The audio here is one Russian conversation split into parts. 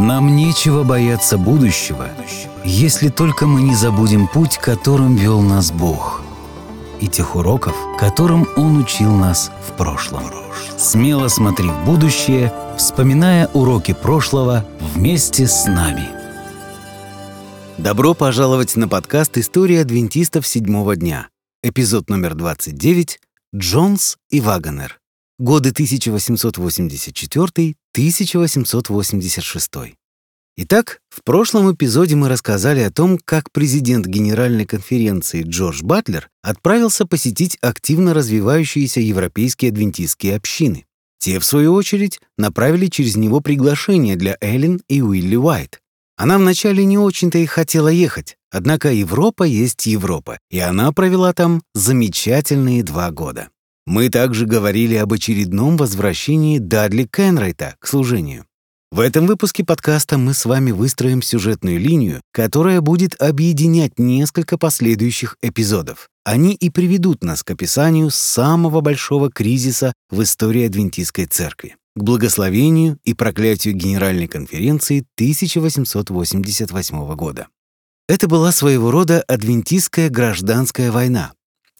Нам нечего бояться будущего, если только мы не забудем путь, которым вел нас Бог, и тех уроков, которым Он учил нас в прошлом. Смело смотри в будущее, вспоминая уроки прошлого вместе с нами. Добро пожаловать на подкаст «История адвентистов седьмого дня». Эпизод номер 29 «Джонс и Вагонер». Годы 1884-1886. Итак, в прошлом эпизоде мы рассказали о том, как президент Генеральной конференции Джордж Батлер отправился посетить активно развивающиеся европейские адвентистские общины. Те, в свою очередь, направили через него приглашение для Эллен и Уилли Уайт. Она вначале не очень-то и хотела ехать, однако Европа есть Европа, и она провела там замечательные два года. Мы также говорили об очередном возвращении Дадли Кенрайта к служению. В этом выпуске подкаста мы с вами выстроим сюжетную линию, которая будет объединять несколько последующих эпизодов. Они и приведут нас к описанию самого большого кризиса в истории Адвентистской церкви, к благословению и проклятию Генеральной конференции 1888 года. Это была своего рода адвентистская гражданская война,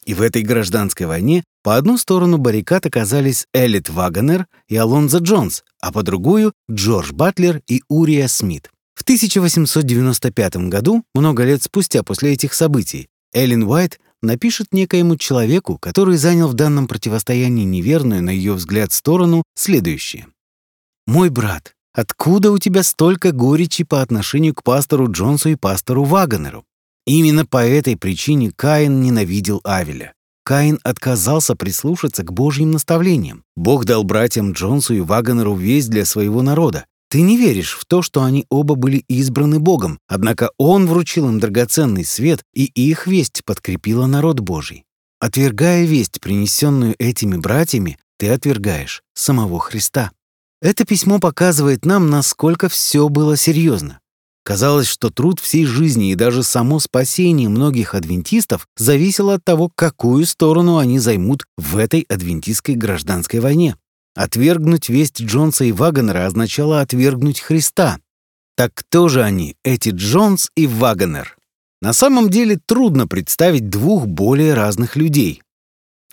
и в этой гражданской войне по одну сторону баррикад оказались Эллит Вагонер и Алонзо Джонс, а по другую — Джордж Батлер и Урия Смит. В 1895 году, много лет спустя после этих событий, Эллен Уайт напишет некоему человеку, который занял в данном противостоянии неверную, на ее взгляд, сторону, следующее. «Мой брат, откуда у тебя столько горечи по отношению к пастору Джонсу и пастору Вагонеру? Именно по этой причине Каин ненавидел Авеля. Каин отказался прислушаться к Божьим наставлениям. Бог дал братьям Джонсу и Вагонеру весть для своего народа. Ты не веришь в то, что они оба были избраны Богом, однако Он вручил им драгоценный свет, и их весть подкрепила народ Божий. Отвергая весть, принесенную этими братьями, ты отвергаешь самого Христа. Это письмо показывает нам, насколько все было серьезно. Казалось, что труд всей жизни и даже само спасение многих адвентистов зависело от того, какую сторону они займут в этой адвентистской гражданской войне. Отвергнуть весть Джонса и Вагонера означало отвергнуть Христа. Так кто же они, эти Джонс и Вагонер? На самом деле трудно представить двух более разных людей.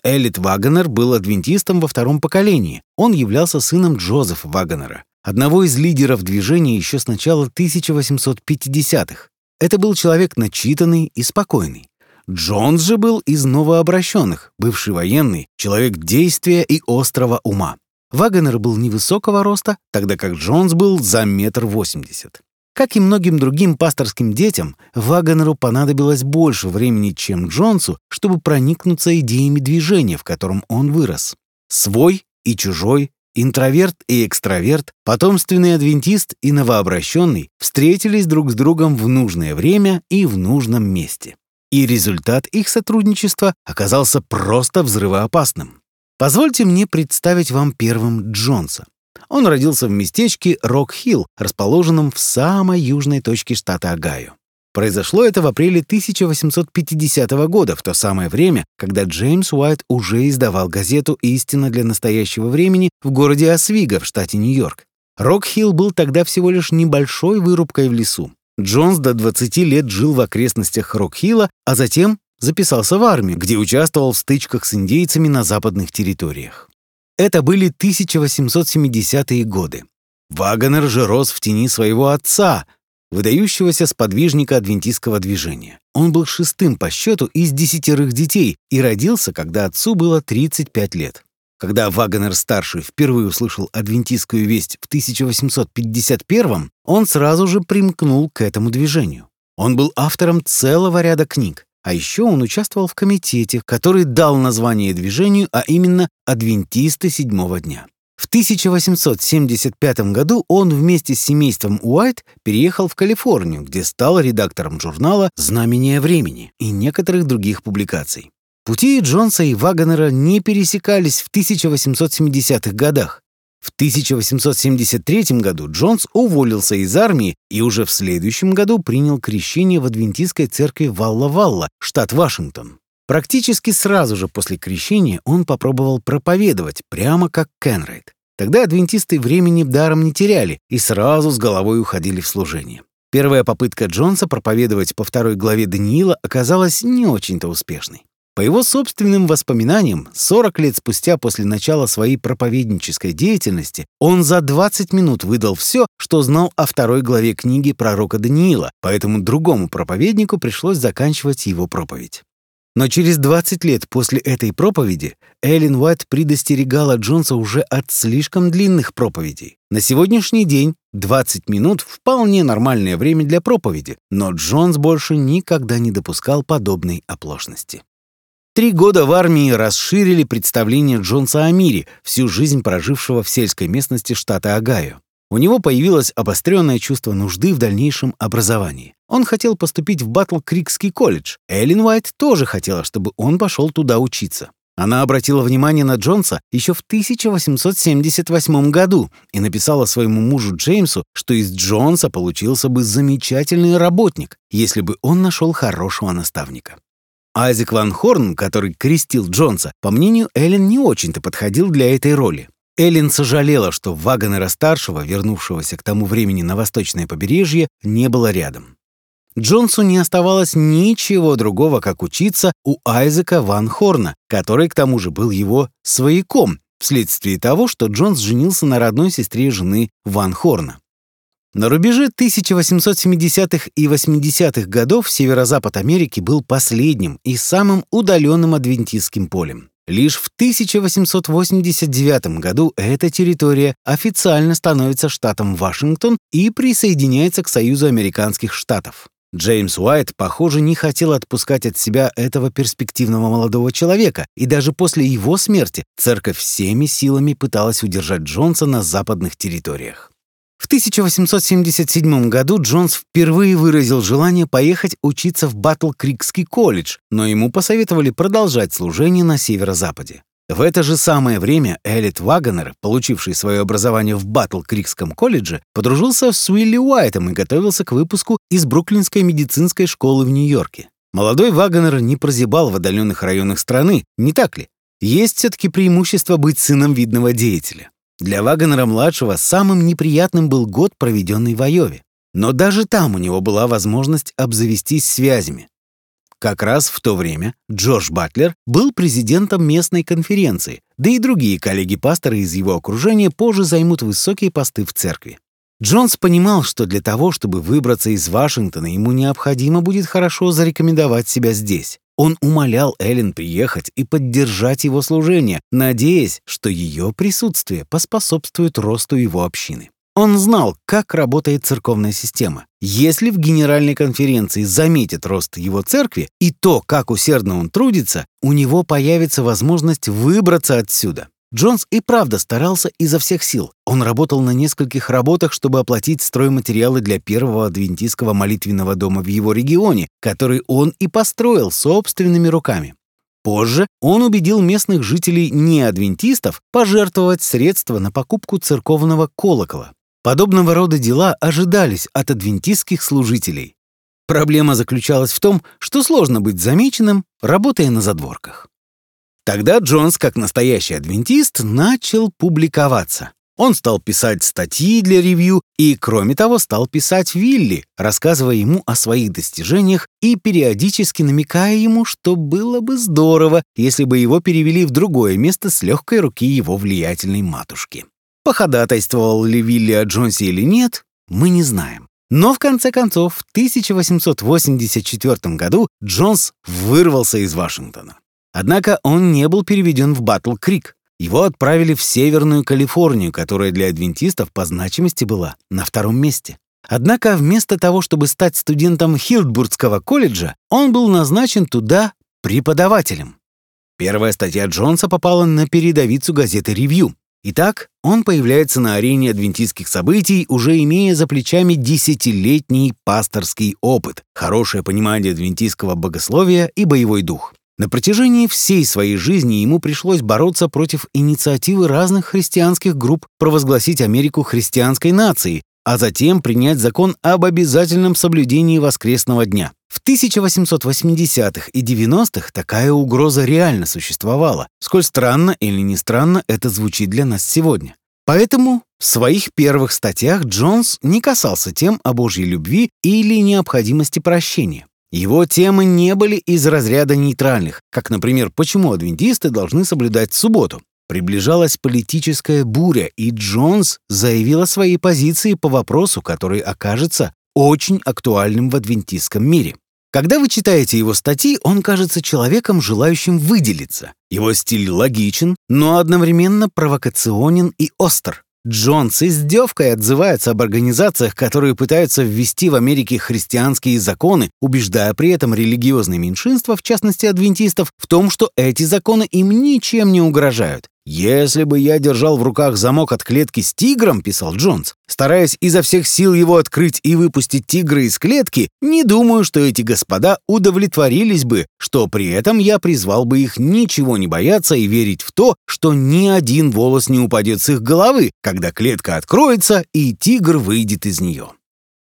Элит Вагонер был адвентистом во втором поколении. Он являлся сыном Джозефа Вагонера одного из лидеров движения еще с начала 1850-х. Это был человек начитанный и спокойный. Джонс же был из новообращенных, бывший военный, человек действия и острого ума. Вагонер был невысокого роста, тогда как Джонс был за метр восемьдесят. Как и многим другим пасторским детям, Вагонеру понадобилось больше времени, чем Джонсу, чтобы проникнуться идеями движения, в котором он вырос. Свой и чужой Интроверт и экстраверт, потомственный адвентист и новообращенный встретились друг с другом в нужное время и в нужном месте. И результат их сотрудничества оказался просто взрывоопасным. Позвольте мне представить вам первым Джонса. Он родился в местечке Рок-Хилл, расположенном в самой южной точке штата Огайо. Произошло это в апреле 1850 года, в то самое время, когда Джеймс Уайт уже издавал газету «Истина для настоящего времени» в городе Освиго в штате Нью-Йорк. Рок-Хилл был тогда всего лишь небольшой вырубкой в лесу. Джонс до 20 лет жил в окрестностях Рок-Хилла, а затем записался в армию, где участвовал в стычках с индейцами на западных территориях. Это были 1870-е годы. Вагонер же рос в тени своего отца, выдающегося сподвижника адвентистского движения. Он был шестым по счету из десятерых детей и родился, когда отцу было 35 лет. Когда Вагонер-старший впервые услышал адвентистскую весть в 1851 он сразу же примкнул к этому движению. Он был автором целого ряда книг, а еще он участвовал в комитете, который дал название движению, а именно «Адвентисты седьмого дня». В 1875 году он вместе с семейством Уайт переехал в Калифорнию, где стал редактором журнала «Знамение времени» и некоторых других публикаций. Пути Джонса и Вагонера не пересекались в 1870-х годах. В 1873 году Джонс уволился из армии и уже в следующем году принял крещение в адвентистской церкви Валла-Валла, штат Вашингтон. Практически сразу же после крещения он попробовал проповедовать, прямо как Кенрайт. Тогда адвентисты времени даром не теряли и сразу с головой уходили в служение. Первая попытка Джонса проповедовать по второй главе Даниила оказалась не очень-то успешной. По его собственным воспоминаниям, 40 лет спустя после начала своей проповеднической деятельности, он за 20 минут выдал все, что знал о второй главе книги пророка Даниила, поэтому другому проповеднику пришлось заканчивать его проповедь. Но через 20 лет после этой проповеди Эллен Уайт предостерегала Джонса уже от слишком длинных проповедей. На сегодняшний день 20 минут — вполне нормальное время для проповеди, но Джонс больше никогда не допускал подобной оплошности. Три года в армии расширили представление Джонса о мире, всю жизнь прожившего в сельской местности штата Огайо. У него появилось обостренное чувство нужды в дальнейшем образовании. Он хотел поступить в Батл-Крикский колледж. Эллен Уайт тоже хотела, чтобы он пошел туда учиться. Она обратила внимание на Джонса еще в 1878 году и написала своему мужу Джеймсу, что из Джонса получился бы замечательный работник, если бы он нашел хорошего наставника. Айзек Ван Хорн, который крестил Джонса, по мнению Эллен, не очень-то подходил для этой роли. Эллен сожалела, что Вагонера-старшего, вернувшегося к тому времени на восточное побережье, не было рядом. Джонсу не оставалось ничего другого, как учиться у Айзека Ван Хорна, который к тому же был его свояком, вследствие того, что Джонс женился на родной сестре жены Ван Хорна. На рубеже 1870-х и 80-х годов северо-запад Америки был последним и самым удаленным адвентистским полем. Лишь в 1889 году эта территория официально становится штатом Вашингтон и присоединяется к Союзу американских штатов. Джеймс Уайт, похоже, не хотел отпускать от себя этого перспективного молодого человека, и даже после его смерти церковь всеми силами пыталась удержать Джонса на западных территориях. В 1877 году Джонс впервые выразил желание поехать учиться в Батл-Крикский колледж, но ему посоветовали продолжать служение на северо-западе. В это же самое время Элит Вагонер, получивший свое образование в Батл-Крикском колледже, подружился с Уилли Уайтом и готовился к выпуску из Бруклинской медицинской школы в Нью-Йорке. Молодой Вагонер не прозябал в отдаленных районах страны, не так ли? Есть все-таки преимущество быть сыном видного деятеля. Для Вагонера-младшего самым неприятным был год, проведенный в Айове. Но даже там у него была возможность обзавестись связями. Как раз в то время Джордж Батлер был президентом местной конференции, да и другие коллеги-пасторы из его окружения позже займут высокие посты в церкви. Джонс понимал, что для того, чтобы выбраться из Вашингтона, ему необходимо будет хорошо зарекомендовать себя здесь. Он умолял Эллен приехать и поддержать его служение, надеясь, что ее присутствие поспособствует росту его общины. Он знал, как работает церковная система. Если в Генеральной конференции заметит рост его церкви и то, как усердно он трудится, у него появится возможность выбраться отсюда. Джонс и правда старался изо всех сил. Он работал на нескольких работах, чтобы оплатить стройматериалы для первого адвентистского молитвенного дома в его регионе, который он и построил собственными руками. Позже он убедил местных жителей неадвентистов пожертвовать средства на покупку церковного колокола. Подобного рода дела ожидались от адвентистских служителей. Проблема заключалась в том, что сложно быть замеченным, работая на задворках. Тогда Джонс, как настоящий адвентист, начал публиковаться. Он стал писать статьи для ревью и, кроме того, стал писать Вилли, рассказывая ему о своих достижениях и периодически намекая ему, что было бы здорово, если бы его перевели в другое место с легкой руки его влиятельной матушки. Походатайствовал ли Вилли о Джонсе или нет, мы не знаем. Но в конце концов, в 1884 году Джонс вырвался из Вашингтона. Однако он не был переведен в Батл-Крик. Его отправили в Северную Калифорнию, которая для адвентистов по значимости была на втором месте. Однако вместо того, чтобы стать студентом Хилдбургского колледжа, он был назначен туда преподавателем. Первая статья Джонса попала на передовицу газеты «Ревью». Итак, он появляется на арене адвентистских событий, уже имея за плечами десятилетний пасторский опыт, хорошее понимание адвентистского богословия и боевой дух. На протяжении всей своей жизни ему пришлось бороться против инициативы разных христианских групп провозгласить Америку христианской нацией, а затем принять закон об обязательном соблюдении воскресного дня. В 1880-х и 90-х такая угроза реально существовала, сколь странно или не странно это звучит для нас сегодня. Поэтому в своих первых статьях Джонс не касался тем о Божьей любви или необходимости прощения. Его темы не были из разряда нейтральных, как, например, почему адвентисты должны соблюдать субботу. Приближалась политическая буря, и Джонс заявил о своей позиции по вопросу, который окажется очень актуальным в адвентистском мире. Когда вы читаете его статьи, он кажется человеком, желающим выделиться. Его стиль логичен, но одновременно провокационен и остр. Джон с издевкой отзывается об организациях, которые пытаются ввести в Америке христианские законы, убеждая при этом религиозные меньшинства, в частности адвентистов, в том, что эти законы им ничем не угрожают. «Если бы я держал в руках замок от клетки с тигром», — писал Джонс, стараясь изо всех сил его открыть и выпустить тигра из клетки, не думаю, что эти господа удовлетворились бы, что при этом я призвал бы их ничего не бояться и верить в то, что ни один волос не упадет с их головы, когда клетка откроется и тигр выйдет из нее.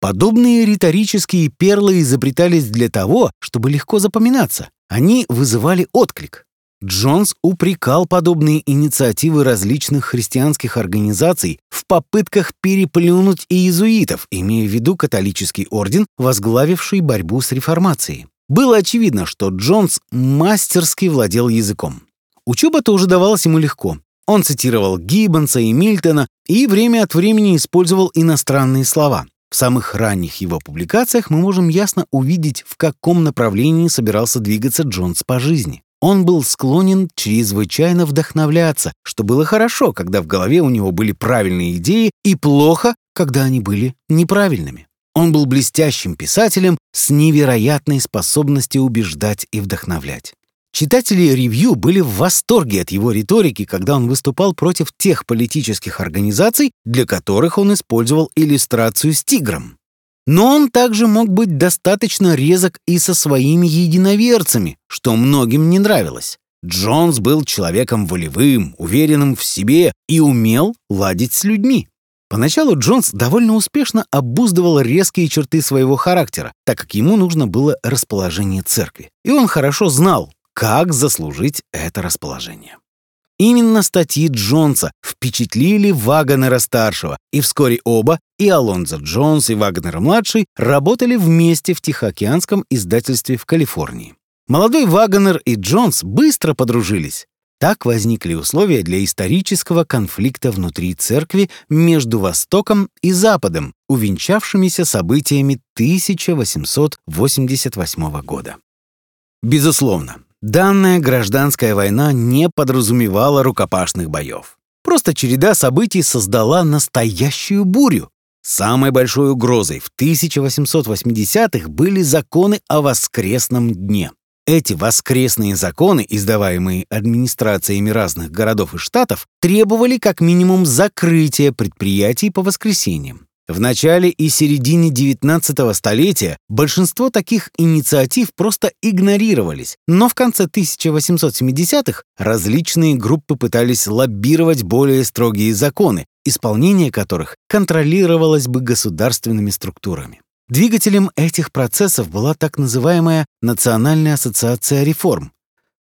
Подобные риторические перлы изобретались для того, чтобы легко запоминаться. Они вызывали отклик. Джонс упрекал подобные инициативы различных христианских организаций в попытках переплюнуть иезуитов, имея в виду католический орден, возглавивший борьбу с реформацией. Было очевидно, что Джонс мастерски владел языком. Учеба тоже давалась ему легко. Он цитировал Гиббонса и Мильтона и время от времени использовал иностранные слова. В самых ранних его публикациях мы можем ясно увидеть, в каком направлении собирался двигаться Джонс по жизни. Он был склонен чрезвычайно вдохновляться, что было хорошо, когда в голове у него были правильные идеи, и плохо, когда они были неправильными. Он был блестящим писателем с невероятной способностью убеждать и вдохновлять. Читатели ревью были в восторге от его риторики, когда он выступал против тех политических организаций, для которых он использовал иллюстрацию с тигром. Но он также мог быть достаточно резок и со своими единоверцами, что многим не нравилось. Джонс был человеком волевым, уверенным в себе и умел ладить с людьми. Поначалу Джонс довольно успешно обуздывал резкие черты своего характера, так как ему нужно было расположение церкви. И он хорошо знал, как заслужить это расположение. Именно статьи Джонса впечатлили Вагонера-старшего, и вскоре оба, и Алонзо Джонс, и Вагонер-младший, работали вместе в Тихоокеанском издательстве в Калифорнии. Молодой Вагонер и Джонс быстро подружились. Так возникли условия для исторического конфликта внутри церкви между Востоком и Западом, увенчавшимися событиями 1888 года. Безусловно, Данная гражданская война не подразумевала рукопашных боев. Просто череда событий создала настоящую бурю. Самой большой угрозой в 1880-х были законы о воскресном дне. Эти воскресные законы, издаваемые администрациями разных городов и штатов, требовали как минимум закрытия предприятий по воскресеньям. В начале и середине XIX столетия большинство таких инициатив просто игнорировались, но в конце 1870-х различные группы пытались лоббировать более строгие законы, исполнение которых контролировалось бы государственными структурами. Двигателем этих процессов была так называемая Национальная ассоциация реформ.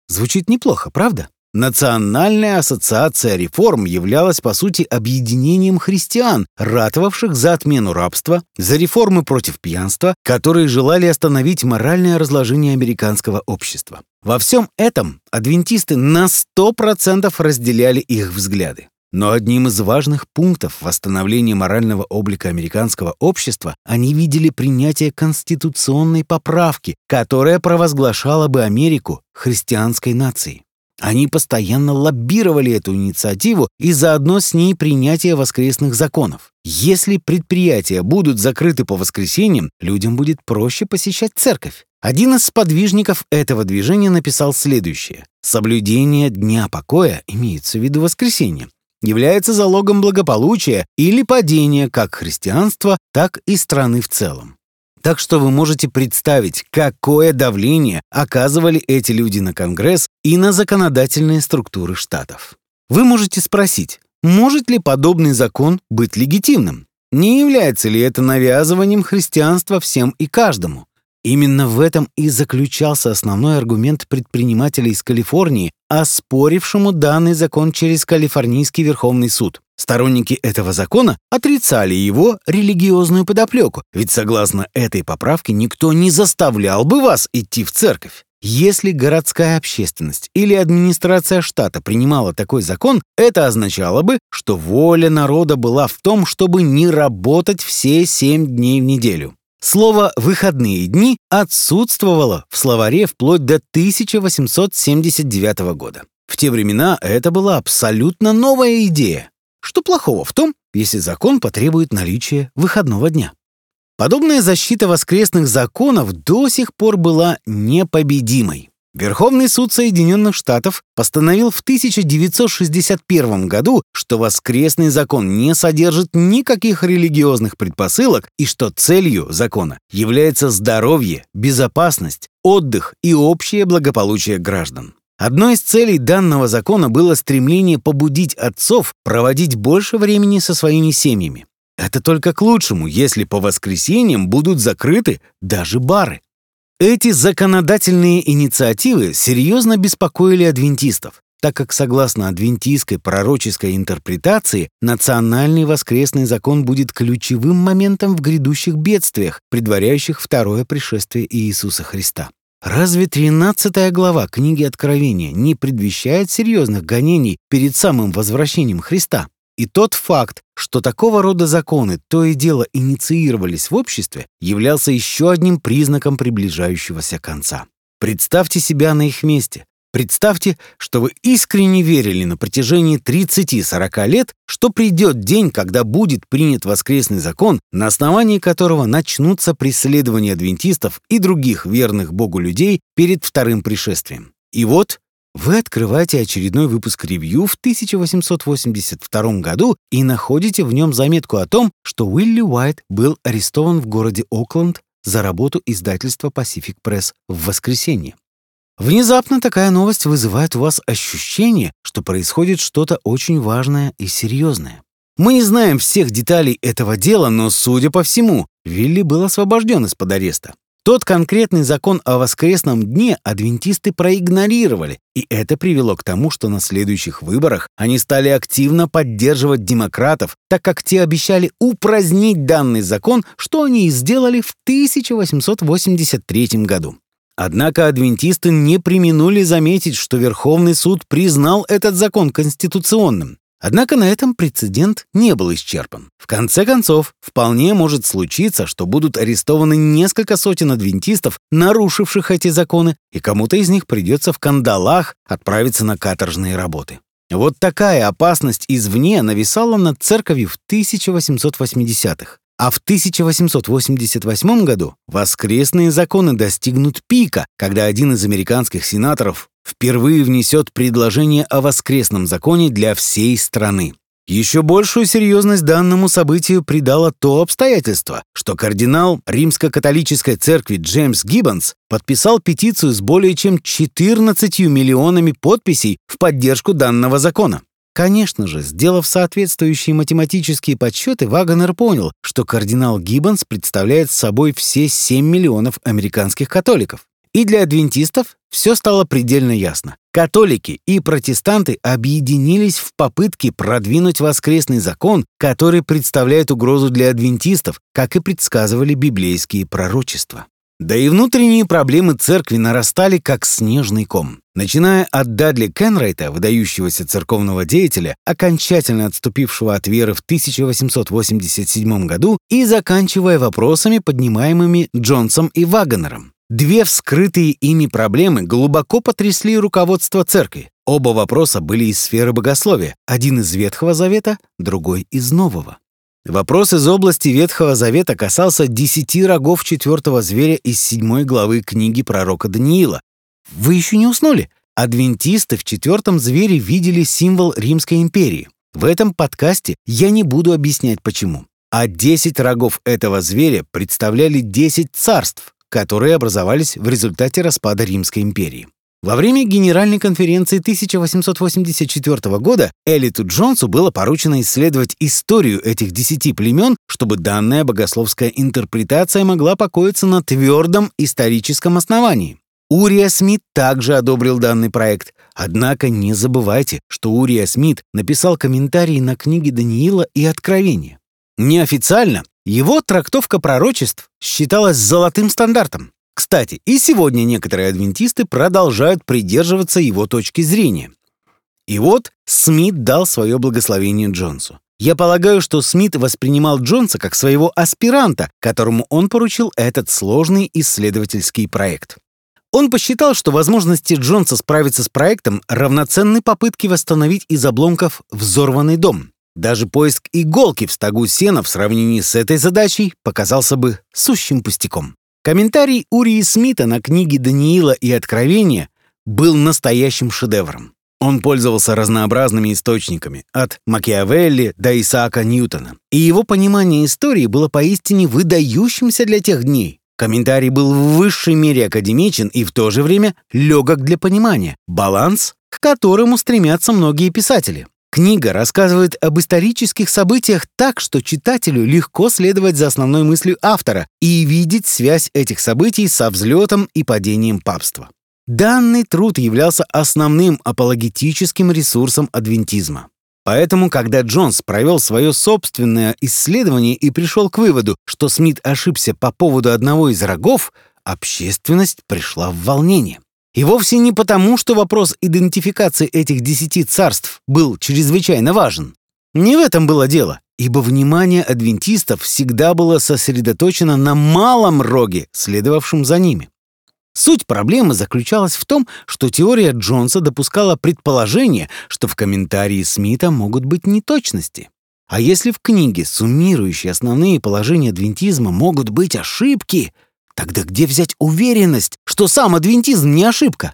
Звучит неплохо, правда? Национальная ассоциация реформ являлась, по сути, объединением христиан, ратовавших за отмену рабства, за реформы против пьянства, которые желали остановить моральное разложение американского общества. Во всем этом адвентисты на 100% разделяли их взгляды. Но одним из важных пунктов восстановления морального облика американского общества они видели принятие конституционной поправки, которая провозглашала бы Америку христианской нацией. Они постоянно лоббировали эту инициативу и заодно с ней принятие воскресных законов. Если предприятия будут закрыты по воскресеньям, людям будет проще посещать церковь. Один из сподвижников этого движения написал следующее. «Соблюдение дня покоя, имеется в виду воскресенье, является залогом благополучия или падения как христианства, так и страны в целом. Так что вы можете представить, какое давление оказывали эти люди на Конгресс и на законодательные структуры штатов. Вы можете спросить, может ли подобный закон быть легитимным? Не является ли это навязыванием христианства всем и каждому? Именно в этом и заключался основной аргумент предпринимателей из Калифорнии, оспорившему данный закон через Калифорнийский Верховный суд. Сторонники этого закона отрицали его религиозную подоплеку, ведь согласно этой поправке никто не заставлял бы вас идти в церковь. Если городская общественность или администрация штата принимала такой закон, это означало бы, что воля народа была в том, чтобы не работать все семь дней в неделю. Слово «выходные дни» отсутствовало в словаре вплоть до 1879 года. В те времена это была абсолютно новая идея. Что плохого в том, если закон потребует наличия выходного дня? Подобная защита воскресных законов до сих пор была непобедимой. Верховный суд Соединенных Штатов постановил в 1961 году, что воскресный закон не содержит никаких религиозных предпосылок и что целью закона является здоровье, безопасность, отдых и общее благополучие граждан. Одной из целей данного закона было стремление побудить отцов проводить больше времени со своими семьями. Это только к лучшему, если по воскресеньям будут закрыты даже бары. Эти законодательные инициативы серьезно беспокоили адвентистов, так как, согласно адвентистской пророческой интерпретации, национальный воскресный закон будет ключевым моментом в грядущих бедствиях, предваряющих второе пришествие Иисуса Христа. Разве 13 глава книги Откровения не предвещает серьезных гонений перед самым возвращением Христа? И тот факт, что такого рода законы то и дело инициировались в обществе, являлся еще одним признаком приближающегося конца. Представьте себя на их месте. Представьте, что вы искренне верили на протяжении 30-40 лет, что придет день, когда будет принят воскресный закон, на основании которого начнутся преследования адвентистов и других верных Богу людей перед вторым пришествием. И вот вы открываете очередной выпуск ревью в 1882 году и находите в нем заметку о том, что Уилли Уайт был арестован в городе Окленд за работу издательства Pacific Press в воскресенье. Внезапно такая новость вызывает у вас ощущение, что происходит что-то очень важное и серьезное. Мы не знаем всех деталей этого дела, но, судя по всему, Вилли был освобожден из-под ареста. Тот конкретный закон о воскресном дне адвентисты проигнорировали, и это привело к тому, что на следующих выборах они стали активно поддерживать демократов, так как те обещали упразднить данный закон, что они и сделали в 1883 году. Однако адвентисты не применули заметить, что Верховный суд признал этот закон конституционным. Однако на этом прецедент не был исчерпан. В конце концов, вполне может случиться, что будут арестованы несколько сотен адвентистов, нарушивших эти законы, и кому-то из них придется в кандалах отправиться на каторжные работы. Вот такая опасность извне нависала над церковью в 1880-х. А в 1888 году воскресные законы достигнут пика, когда один из американских сенаторов впервые внесет предложение о воскресном законе для всей страны. Еще большую серьезность данному событию придало то обстоятельство, что кардинал Римско-католической церкви Джеймс Гиббонс подписал петицию с более чем 14 миллионами подписей в поддержку данного закона. Конечно же, сделав соответствующие математические подсчеты, Вагонер понял, что кардинал Гиббонс представляет собой все 7 миллионов американских католиков. И для адвентистов все стало предельно ясно. Католики и протестанты объединились в попытке продвинуть воскресный закон, который представляет угрозу для адвентистов, как и предсказывали библейские пророчества. Да и внутренние проблемы церкви нарастали как снежный ком. Начиная от Дадли Кенрайта, выдающегося церковного деятеля, окончательно отступившего от веры в 1887 году, и заканчивая вопросами, поднимаемыми Джонсом и Вагонером. Две вскрытые ими проблемы глубоко потрясли руководство церкви. Оба вопроса были из сферы богословия, один из Ветхого Завета, другой из Нового. Вопрос из области Ветхого Завета касался десяти рогов четвертого зверя из седьмой главы книги пророка Даниила. Вы еще не уснули? Адвентисты в четвертом звере видели символ Римской империи. В этом подкасте я не буду объяснять почему. А десять рогов этого зверя представляли десять царств, которые образовались в результате распада Римской империи. Во время Генеральной конференции 1884 года Элиту Джонсу было поручено исследовать историю этих десяти племен, чтобы данная богословская интерпретация могла покоиться на твердом историческом основании. Урия Смит также одобрил данный проект. Однако не забывайте, что Урия Смит написал комментарии на книги Даниила и Откровения. Неофициально его трактовка пророчеств считалась золотым стандартом. Кстати, и сегодня некоторые адвентисты продолжают придерживаться его точки зрения. И вот Смит дал свое благословение Джонсу. Я полагаю, что Смит воспринимал Джонса как своего аспиранта, которому он поручил этот сложный исследовательский проект. Он посчитал, что возможности Джонса справиться с проектом равноценны попытке восстановить из обломков взорванный дом. Даже поиск иголки в стогу сена в сравнении с этой задачей показался бы сущим пустяком. Комментарий Урии Смита на книги Даниила и Откровения был настоящим шедевром. Он пользовался разнообразными источниками, от Макиавелли до Исаака Ньютона. И его понимание истории было поистине выдающимся для тех дней. Комментарий был в высшей мере академичен и в то же время легок для понимания, баланс, к которому стремятся многие писатели. Книга рассказывает об исторических событиях так, что читателю легко следовать за основной мыслью автора и видеть связь этих событий со взлетом и падением папства. Данный труд являлся основным апологетическим ресурсом адвентизма. Поэтому, когда Джонс провел свое собственное исследование и пришел к выводу, что Смит ошибся по поводу одного из рогов, общественность пришла в волнение. И вовсе не потому, что вопрос идентификации этих десяти царств был чрезвычайно важен. Не в этом было дело, ибо внимание адвентистов всегда было сосредоточено на малом роге, следовавшем за ними. Суть проблемы заключалась в том, что теория Джонса допускала предположение, что в комментарии Смита могут быть неточности. А если в книге, суммирующей основные положения адвентизма, могут быть ошибки — Тогда где взять уверенность, что сам адвентизм не ошибка?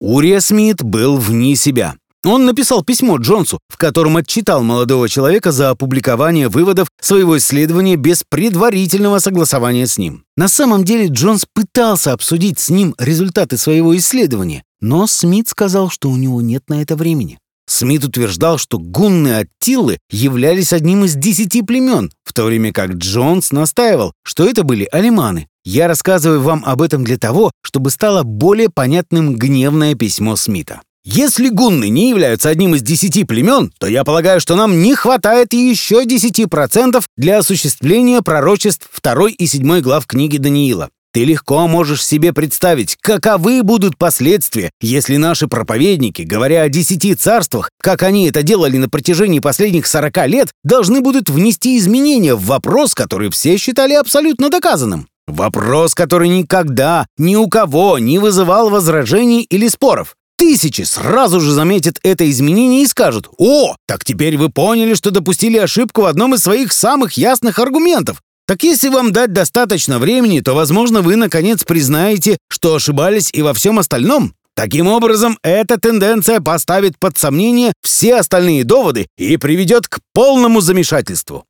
Урия Смит был вне себя. Он написал письмо Джонсу, в котором отчитал молодого человека за опубликование выводов своего исследования без предварительного согласования с ним. На самом деле Джонс пытался обсудить с ним результаты своего исследования, но Смит сказал, что у него нет на это времени. Смит утверждал, что гунны Аттилы являлись одним из десяти племен, в то время как Джонс настаивал, что это были алиманы. Я рассказываю вам об этом для того, чтобы стало более понятным гневное письмо Смита. Если гунны не являются одним из десяти племен, то я полагаю, что нам не хватает еще десяти процентов для осуществления пророчеств второй и седьмой глав книги Даниила. Ты легко можешь себе представить, каковы будут последствия, если наши проповедники, говоря о десяти царствах, как они это делали на протяжении последних сорока лет, должны будут внести изменения в вопрос, который все считали абсолютно доказанным. Вопрос, который никогда ни у кого не вызывал возражений или споров. Тысячи сразу же заметят это изменение и скажут «О, так теперь вы поняли, что допустили ошибку в одном из своих самых ясных аргументов. Так если вам дать достаточно времени, то, возможно, вы наконец признаете, что ошибались и во всем остальном». Таким образом, эта тенденция поставит под сомнение все остальные доводы и приведет к полному замешательству.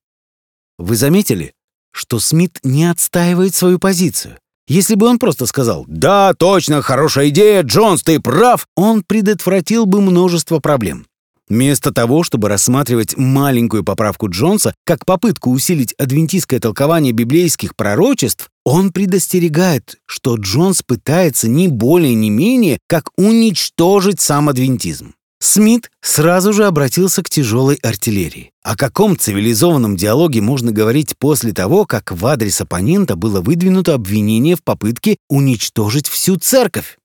Вы заметили, что Смит не отстаивает свою позицию. Если бы он просто сказал «Да, точно, хорошая идея, Джонс, ты прав», он предотвратил бы множество проблем. Вместо того, чтобы рассматривать маленькую поправку Джонса как попытку усилить адвентистское толкование библейских пророчеств, он предостерегает, что Джонс пытается не более не менее, как уничтожить сам адвентизм. Смит сразу же обратился к тяжелой артиллерии. О каком цивилизованном диалоге можно говорить после того, как в адрес оппонента было выдвинуто обвинение в попытке уничтожить всю церковь?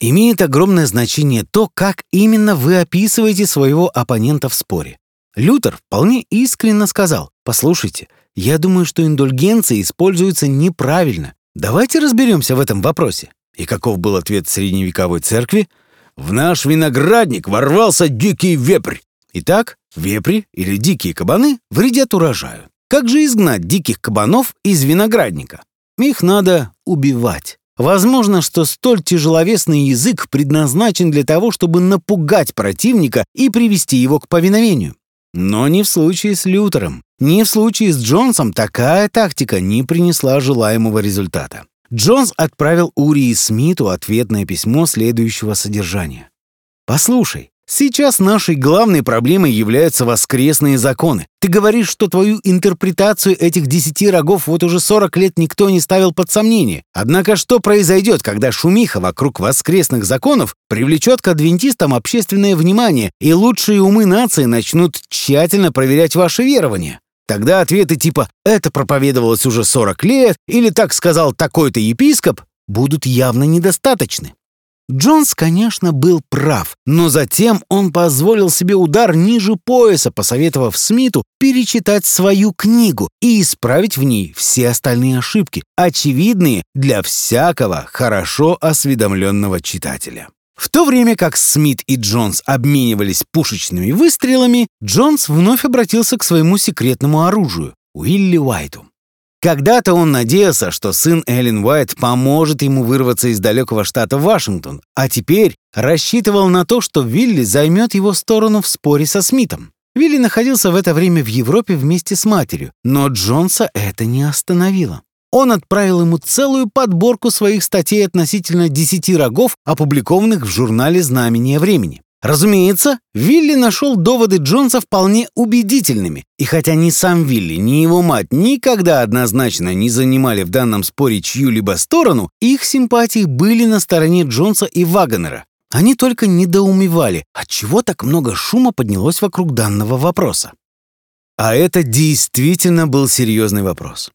Имеет огромное значение то, как именно вы описываете своего оппонента в споре. Лютер вполне искренне сказал, «Послушайте, я думаю, что индульгенции используются неправильно. Давайте разберемся в этом вопросе». И каков был ответ средневековой церкви? В наш виноградник ворвался дикий вепрь. Итак, вепри или дикие кабаны вредят урожаю. Как же изгнать диких кабанов из виноградника? Их надо убивать. Возможно, что столь тяжеловесный язык предназначен для того, чтобы напугать противника и привести его к повиновению. Но не в случае с Лютером. Не в случае с Джонсом такая тактика не принесла желаемого результата. Джонс отправил Урии Смиту ответное письмо следующего содержания. «Послушай, Сейчас нашей главной проблемой являются воскресные законы. Ты говоришь, что твою интерпретацию этих десяти рогов вот уже 40 лет никто не ставил под сомнение. Однако что произойдет, когда шумиха вокруг воскресных законов привлечет к адвентистам общественное внимание, и лучшие умы нации начнут тщательно проверять ваши верования? Тогда ответы типа «это проповедовалось уже 40 лет» или «так сказал такой-то епископ» будут явно недостаточны. Джонс, конечно, был прав, но затем он позволил себе удар ниже пояса, посоветовав Смиту перечитать свою книгу и исправить в ней все остальные ошибки, очевидные для всякого хорошо осведомленного читателя. В то время как Смит и Джонс обменивались пушечными выстрелами, Джонс вновь обратился к своему секретному оружию — Уилли Уайту. Когда-то он надеялся, что сын Эллен Уайт поможет ему вырваться из далекого штата Вашингтон, а теперь рассчитывал на то, что Вилли займет его сторону в споре со Смитом. Вилли находился в это время в Европе вместе с матерью, но Джонса это не остановило. Он отправил ему целую подборку своих статей относительно десяти рогов, опубликованных в журнале «Знамение времени». Разумеется, Вилли нашел доводы Джонса вполне убедительными, и хотя ни сам Вилли, ни его мать никогда однозначно не занимали в данном споре чью-либо сторону, их симпатии были на стороне Джонса и Вагонера. Они только недоумевали, отчего так много шума поднялось вокруг данного вопроса. А это действительно был серьезный вопрос.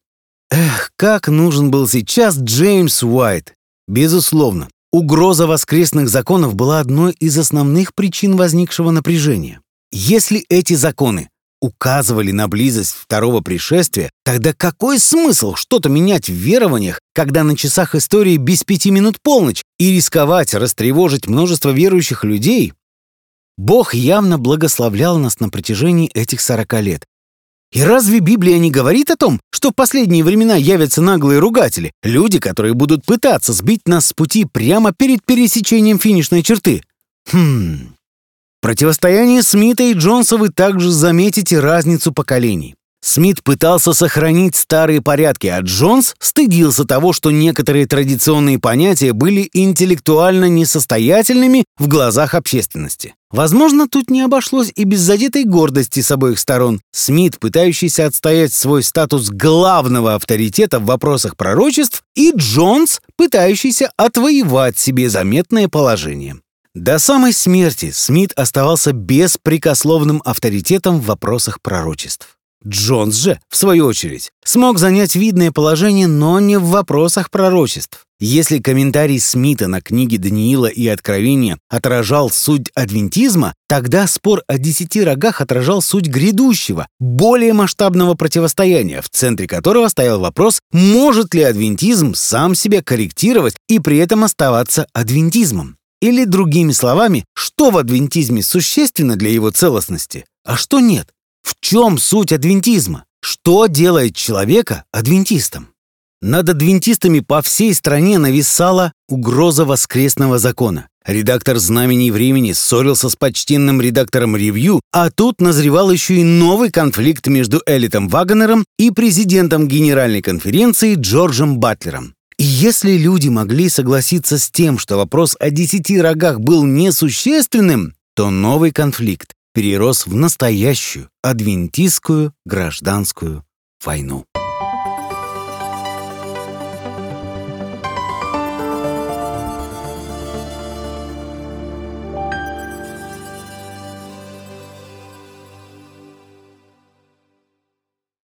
Эх, как нужен был сейчас Джеймс Уайт. Безусловно, Угроза воскресных законов была одной из основных причин возникшего напряжения. Если эти законы указывали на близость второго пришествия, тогда какой смысл что-то менять в верованиях, когда на часах истории без пяти минут полночь и рисковать растревожить множество верующих людей? Бог явно благословлял нас на протяжении этих сорока лет, и разве Библия не говорит о том, что в последние времена явятся наглые ругатели, люди, которые будут пытаться сбить нас с пути прямо перед пересечением финишной черты? Хм. В противостоянии Смита и Джонса вы также заметите разницу поколений. Смит пытался сохранить старые порядки, а Джонс стыдился того, что некоторые традиционные понятия были интеллектуально несостоятельными в глазах общественности. Возможно, тут не обошлось и без задетой гордости с обоих сторон. Смит, пытающийся отстоять свой статус главного авторитета в вопросах пророчеств, и Джонс, пытающийся отвоевать себе заметное положение. До самой смерти Смит оставался беспрекословным авторитетом в вопросах пророчеств. Джонс же, в свою очередь, смог занять видное положение, но не в вопросах пророчеств. Если комментарий Смита на книги Даниила и Откровения отражал суть адвентизма, тогда спор о десяти рогах отражал суть грядущего, более масштабного противостояния, в центре которого стоял вопрос, может ли адвентизм сам себя корректировать и при этом оставаться адвентизмом. Или, другими словами, что в адвентизме существенно для его целостности, а что нет. В чем суть адвентизма? Что делает человека адвентистом? Над адвентистами по всей стране нависала угроза воскресного закона. Редактор «Знамений времени» ссорился с почтенным редактором «Ревью», а тут назревал еще и новый конфликт между Элитом Вагнером и президентом Генеральной конференции Джорджем Батлером. И если люди могли согласиться с тем, что вопрос о десяти рогах был несущественным, то новый конфликт перерос в настоящую адвентистскую гражданскую войну.